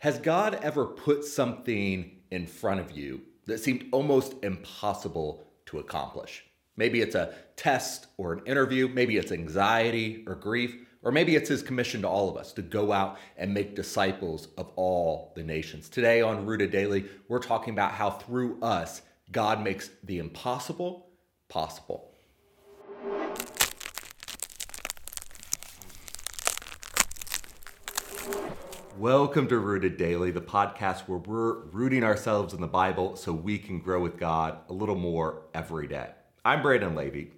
Has God ever put something in front of you that seemed almost impossible to accomplish? Maybe it's a test or an interview, maybe it's anxiety or grief, or maybe it's his commission to all of us to go out and make disciples of all the nations. Today on Rooted Daily, we're talking about how through us, God makes the impossible possible. Welcome to Rooted Daily, the podcast where we're rooting ourselves in the Bible so we can grow with God a little more every day. I'm Brandon Levy,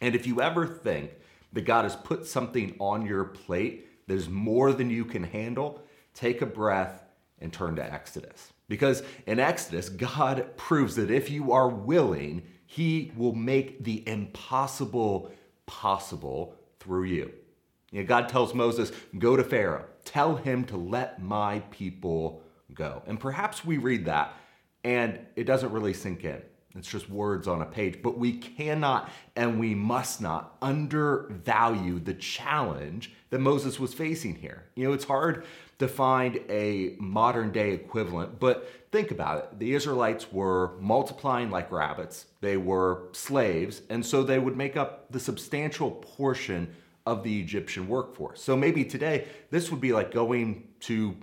and if you ever think that God has put something on your plate that is more than you can handle, take a breath and turn to Exodus. Because in Exodus, God proves that if you are willing, He will make the impossible possible through you. you know, God tells Moses, Go to Pharaoh Tell him to let my people go. And perhaps we read that and it doesn't really sink in. It's just words on a page. But we cannot and we must not undervalue the challenge that Moses was facing here. You know, it's hard to find a modern day equivalent, but think about it. The Israelites were multiplying like rabbits, they were slaves, and so they would make up the substantial portion of the Egyptian workforce. So maybe today, this would be like going to,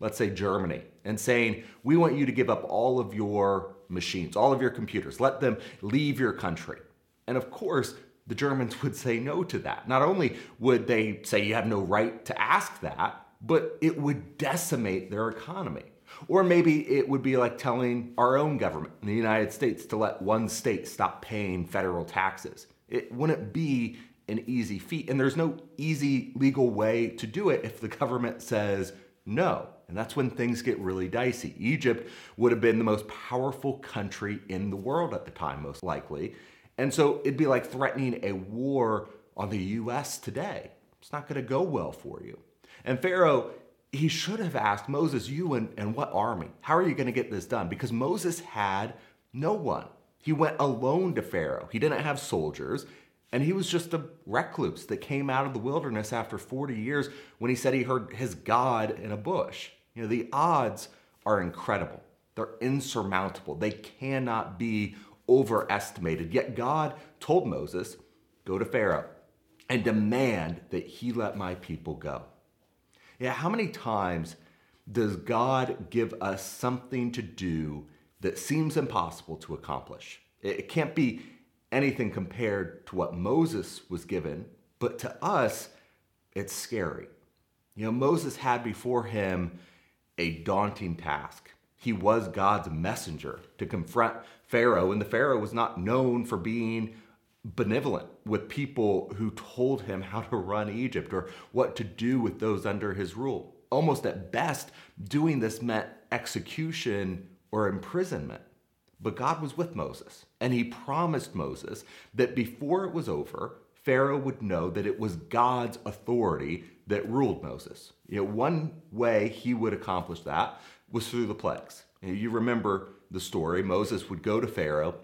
let's say, Germany and saying, we want you to give up all of your machines, all of your computers, let them leave your country. And of course, the Germans would say no to that. Not only would they say you have no right to ask that, but it would decimate their economy. Or maybe it would be like telling our own government in the United States to let one state stop paying federal taxes. It wouldn't be an easy feat. And there's no easy legal way to do it if the government says no. And that's when things get really dicey. Egypt would have been the most powerful country in the world at the time, most likely. And so it'd be like threatening a war on the US today. It's not going to go well for you. And Pharaoh, he should have asked Moses, You and, and what army? How are you going to get this done? Because Moses had no one. He went alone to Pharaoh. He didn't have soldiers. And he was just a recluse that came out of the wilderness after 40 years when he said he heard his God in a bush. You know, the odds are incredible. They're insurmountable. They cannot be overestimated. Yet God told Moses, Go to Pharaoh and demand that he let my people go. Yeah, how many times does God give us something to do that seems impossible to accomplish? It can't be anything compared to what Moses was given, but to us, it's scary. You know, Moses had before him a daunting task. He was God's messenger to confront Pharaoh, and the Pharaoh was not known for being benevolent with people who told him how to run Egypt or what to do with those under his rule. Almost at best, doing this meant execution or imprisonment. But God was with Moses, and he promised Moses that before it was over, Pharaoh would know that it was God's authority that ruled Moses. You know, one way he would accomplish that was through the plagues. You, know, you remember the story. Moses would go to Pharaoh,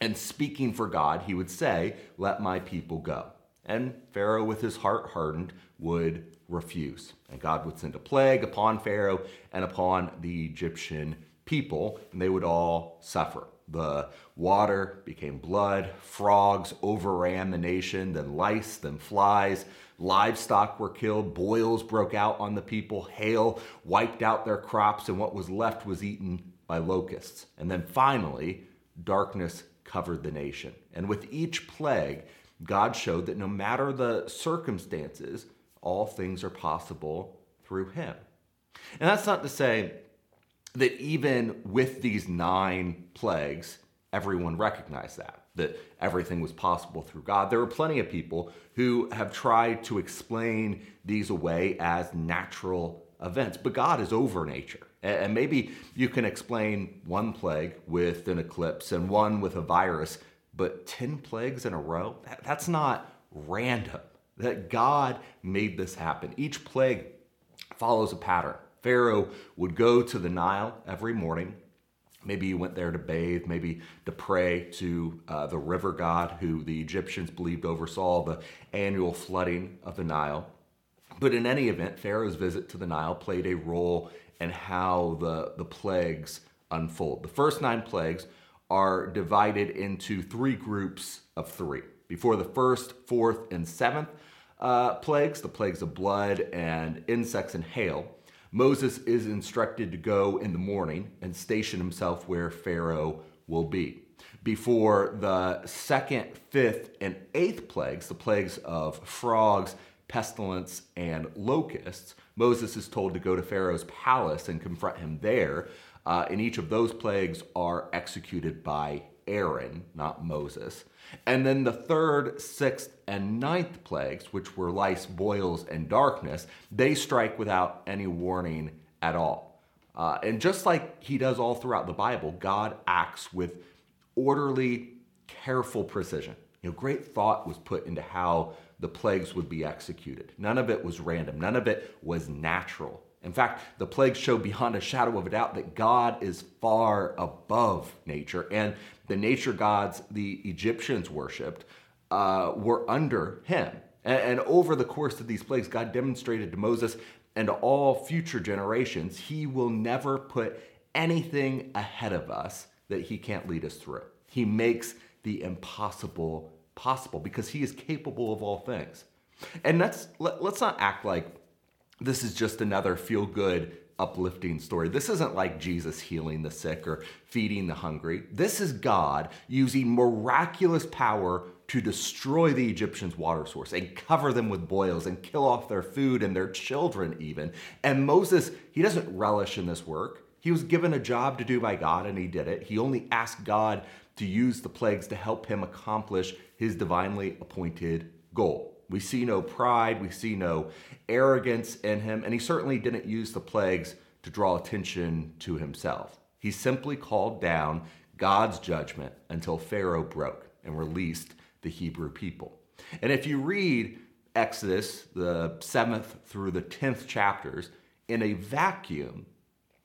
and speaking for God, he would say, Let my people go. And Pharaoh, with his heart hardened, would refuse. And God would send a plague upon Pharaoh and upon the Egyptian people, and they would all suffer. The water became blood, frogs overran the nation, then lice, then flies, livestock were killed, boils broke out on the people, hail wiped out their crops, and what was left was eaten by locusts. And then finally, darkness covered the nation. And with each plague, God showed that no matter the circumstances, all things are possible through Him. And that's not to say that even with these nine plagues, everyone recognized that, that everything was possible through God. There are plenty of people who have tried to explain these away as natural events, but God is over nature. And maybe you can explain one plague with an eclipse and one with a virus, but 10 plagues in a row? That's not random. That God made this happen. Each plague follows a pattern. Pharaoh would go to the Nile every morning. Maybe he went there to bathe, maybe to pray to uh, the river god who the Egyptians believed oversaw the annual flooding of the Nile. But in any event, Pharaoh's visit to the Nile played a role in how the, the plagues unfold. The first nine plagues are divided into three groups of three. Before the first, fourth, and seventh uh, plagues, the plagues of blood and insects and hail, Moses is instructed to go in the morning and station himself where Pharaoh will be. Before the second, fifth, and eighth plagues, the plagues of frogs, pestilence, and locusts, Moses is told to go to Pharaoh's palace and confront him there. Uh, and each of those plagues are executed by Aaron, not Moses. And then the third, sixth, and ninth plagues, which were lice, boils, and darkness, they strike without any warning at all. Uh, and just like he does all throughout the Bible, God acts with orderly, careful precision. You know, great thought was put into how the plagues would be executed. None of it was random, none of it was natural. In fact, the plagues show beyond a shadow of a doubt that God is far above nature, and the nature gods the Egyptians worshipped uh, were under him. And, and over the course of these plagues, God demonstrated to Moses and to all future generations, he will never put anything ahead of us that he can't lead us through. He makes the impossible possible because he is capable of all things. And let's, let, let's not act like this is just another feel good, uplifting story. This isn't like Jesus healing the sick or feeding the hungry. This is God using miraculous power to destroy the Egyptians' water source and cover them with boils and kill off their food and their children, even. And Moses, he doesn't relish in this work. He was given a job to do by God and he did it. He only asked God to use the plagues to help him accomplish his divinely appointed goal. We see no pride, we see no arrogance in him, and he certainly didn't use the plagues to draw attention to himself. He simply called down God's judgment until Pharaoh broke and released the Hebrew people. And if you read Exodus, the seventh through the tenth chapters, in a vacuum,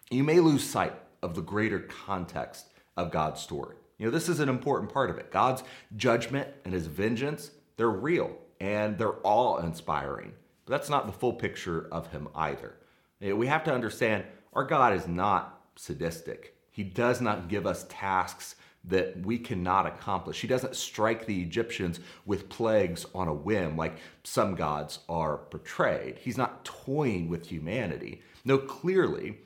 you may lose sight of the greater context of God's story. You know, this is an important part of it. God's judgment and his vengeance, they're real and they're all inspiring. But that's not the full picture of him either. We have to understand our God is not sadistic. He does not give us tasks that we cannot accomplish. He doesn't strike the Egyptians with plagues on a whim like some gods are portrayed. He's not toying with humanity. No, clearly,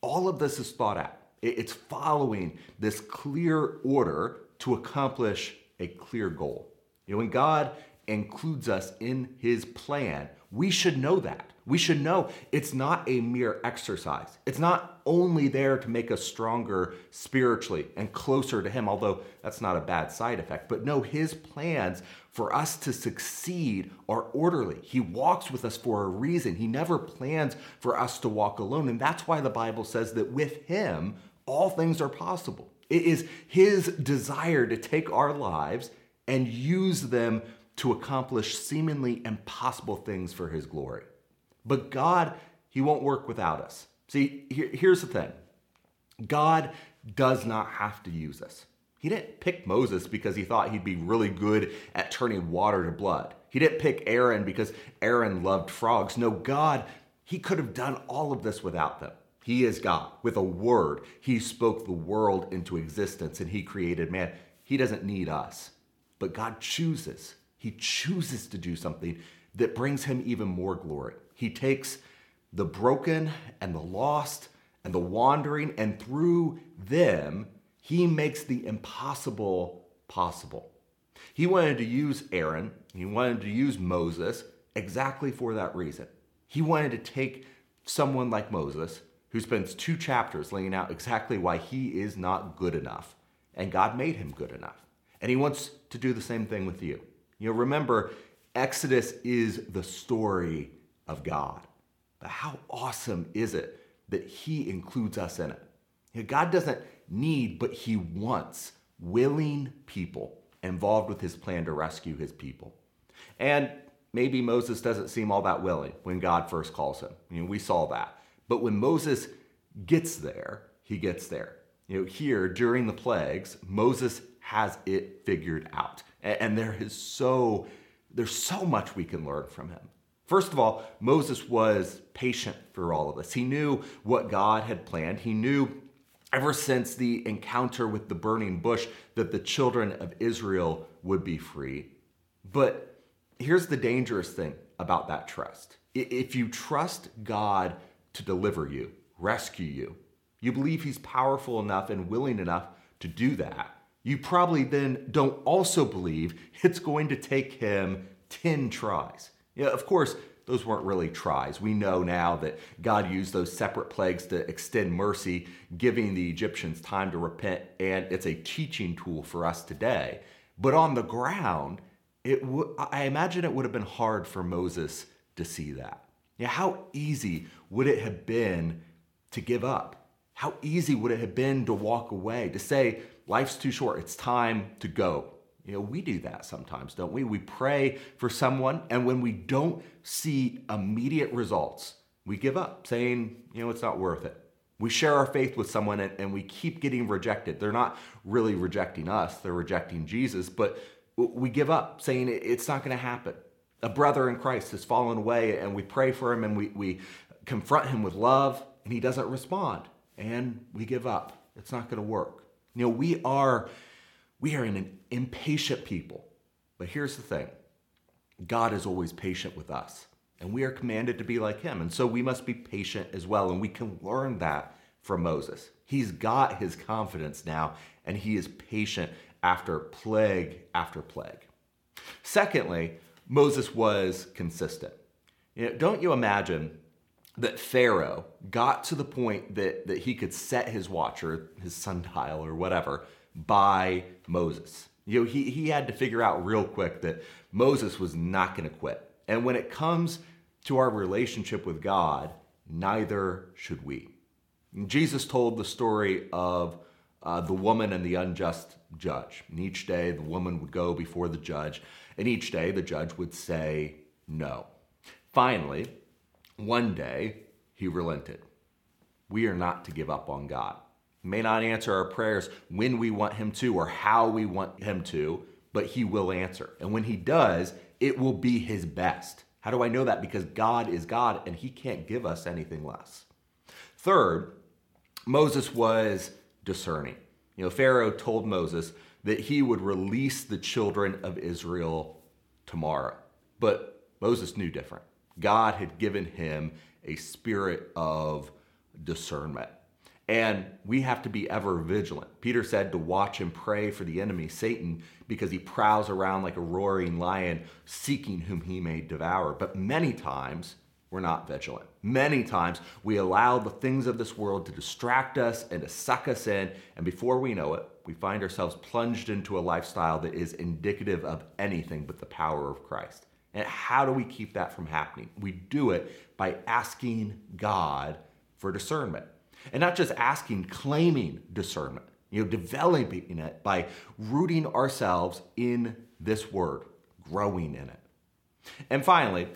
all of this is thought out. It's following this clear order to accomplish a clear goal. You know, when God includes us in his plan, we should know that. We should know it's not a mere exercise. It's not only there to make us stronger spiritually and closer to Him, although that's not a bad side effect. But no, His plans for us to succeed are orderly. He walks with us for a reason. He never plans for us to walk alone. And that's why the Bible says that with Him, all things are possible. It is His desire to take our lives and use them to accomplish seemingly impossible things for His glory. But God, He won't work without us. See, here, here's the thing God does not have to use us. He didn't pick Moses because he thought he'd be really good at turning water to blood. He didn't pick Aaron because Aaron loved frogs. No, God, he could have done all of this without them. He is God. With a word, he spoke the world into existence and he created man. He doesn't need us. But God chooses. He chooses to do something that brings him even more glory. He takes the broken and the lost and the wandering, and through them, he makes the impossible possible. He wanted to use Aaron, he wanted to use Moses exactly for that reason. He wanted to take someone like Moses, who spends two chapters laying out exactly why he is not good enough, and God made him good enough. And he wants to do the same thing with you. You know, remember, Exodus is the story of God. But how awesome is it that He includes us in it? You know, God doesn't need, but He wants willing people involved with His plan to rescue His people. And maybe Moses doesn't seem all that willing when God first calls him. You know, we saw that. But when Moses gets there, he gets there. You know, here during the plagues, Moses has it figured out. And there is so there's so much we can learn from him. First of all, Moses was patient for all of this. He knew what God had planned. He knew ever since the encounter with the burning bush that the children of Israel would be free. But here's the dangerous thing about that trust if you trust God to deliver you, rescue you, you believe He's powerful enough and willing enough to do that, you probably then don't also believe it's going to take Him 10 tries. Yeah, of course, those weren't really tries. We know now that God used those separate plagues to extend mercy, giving the Egyptians time to repent, and it's a teaching tool for us today. But on the ground, it w- I imagine it would have been hard for Moses to see that. Yeah, how easy would it have been to give up? How easy would it have been to walk away, to say, life's too short, it's time to go? You know, we do that sometimes, don't we? We pray for someone, and when we don't see immediate results, we give up, saying, you know, it's not worth it. We share our faith with someone and, and we keep getting rejected. They're not really rejecting us, they're rejecting Jesus, but we give up, saying it's not going to happen. A brother in Christ has fallen away, and we pray for him and we, we confront him with love, and he doesn't respond, and we give up. It's not going to work. You know, we are we are an impatient people. But here's the thing God is always patient with us, and we are commanded to be like him. And so we must be patient as well. And we can learn that from Moses. He's got his confidence now, and he is patient after plague after plague. Secondly, Moses was consistent. You know, don't you imagine that Pharaoh got to the point that, that he could set his watch or his sundial or whatever by Moses. You know, he, he had to figure out real quick that Moses was not going to quit. And when it comes to our relationship with God, neither should we. Jesus told the story of uh, the woman and the unjust judge. And each day the woman would go before the judge, and each day the judge would say no. Finally, one day he relented. We are not to give up on God may not answer our prayers when we want him to or how we want him to, but he will answer. And when he does, it will be his best. How do I know that? Because God is God and he can't give us anything less. Third, Moses was discerning. You know, Pharaoh told Moses that he would release the children of Israel tomorrow. But Moses knew different. God had given him a spirit of discernment. And we have to be ever vigilant. Peter said to watch and pray for the enemy, Satan, because he prowls around like a roaring lion, seeking whom he may devour. But many times, we're not vigilant. Many times, we allow the things of this world to distract us and to suck us in. And before we know it, we find ourselves plunged into a lifestyle that is indicative of anything but the power of Christ. And how do we keep that from happening? We do it by asking God for discernment. And not just asking, claiming discernment, you know, developing it by rooting ourselves in this word, growing in it. And finally,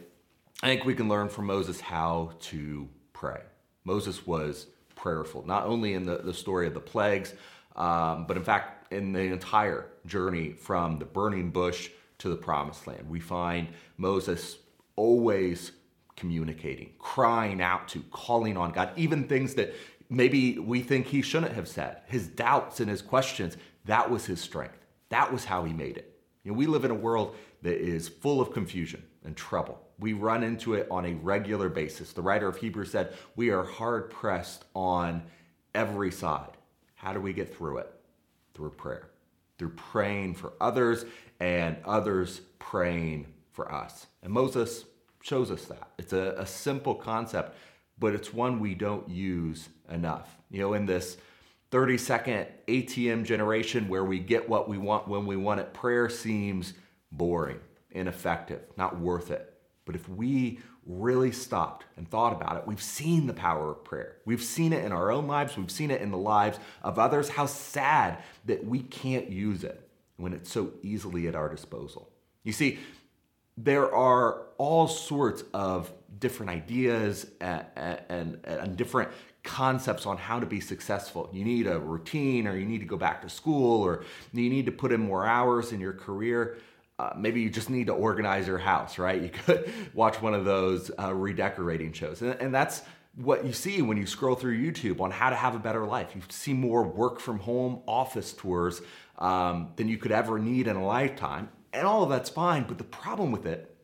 I think we can learn from Moses how to pray. Moses was prayerful, not only in the, the story of the plagues, um, but in fact, in the entire journey from the burning bush to the promised land. We find Moses always communicating, crying out to, calling on God, even things that maybe we think he shouldn't have said. His doubts and his questions, that was his strength. That was how he made it. You know, we live in a world that is full of confusion and trouble. We run into it on a regular basis. The writer of Hebrews said, We are hard pressed on every side. How do we get through it? Through prayer, through praying for others and others praying for us. And Moses shows us that. It's a, a simple concept but it's one we don't use enough. You know, in this 30 second ATM generation where we get what we want when we want it, prayer seems boring, ineffective, not worth it. But if we really stopped and thought about it, we've seen the power of prayer. We've seen it in our own lives, we've seen it in the lives of others. How sad that we can't use it when it's so easily at our disposal. You see, there are all sorts of different ideas and, and, and, different concepts on how to be successful. You need a routine, or you need to go back to school, or you need to put in more hours in your career. Uh, maybe you just need to organize your house, right? You could watch one of those uh, redecorating shows. And, and that's what you see when you scroll through YouTube on how to have a better life. You see more work from home office tours um, than you could ever need in a lifetime. And all of that's fine. But the problem with it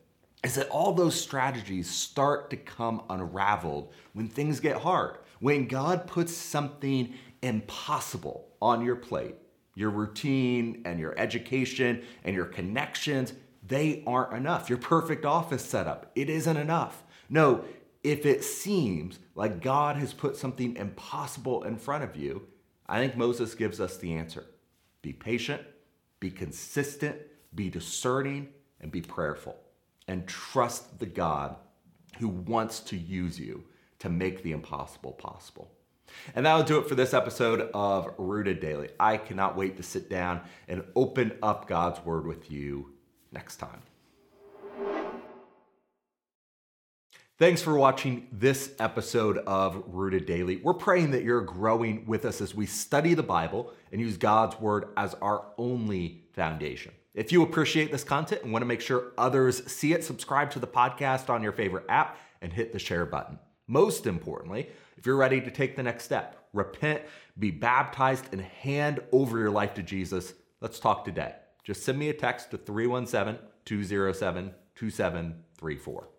is that all those strategies start to come unraveled when things get hard. When God puts something impossible on your plate, your routine and your education and your connections, they aren't enough. Your perfect office setup, it isn't enough. No, if it seems like God has put something impossible in front of you, I think Moses gives us the answer. Be patient, be consistent, be discerning, and be prayerful. And trust the God who wants to use you to make the impossible possible. And that'll do it for this episode of Rooted Daily. I cannot wait to sit down and open up God's Word with you next time. Thanks for watching this episode of Rooted Daily. We're praying that you're growing with us as we study the Bible and use God's Word as our only foundation. If you appreciate this content and want to make sure others see it, subscribe to the podcast on your favorite app and hit the share button. Most importantly, if you're ready to take the next step, repent, be baptized, and hand over your life to Jesus, let's talk today. Just send me a text to 317 207 2734.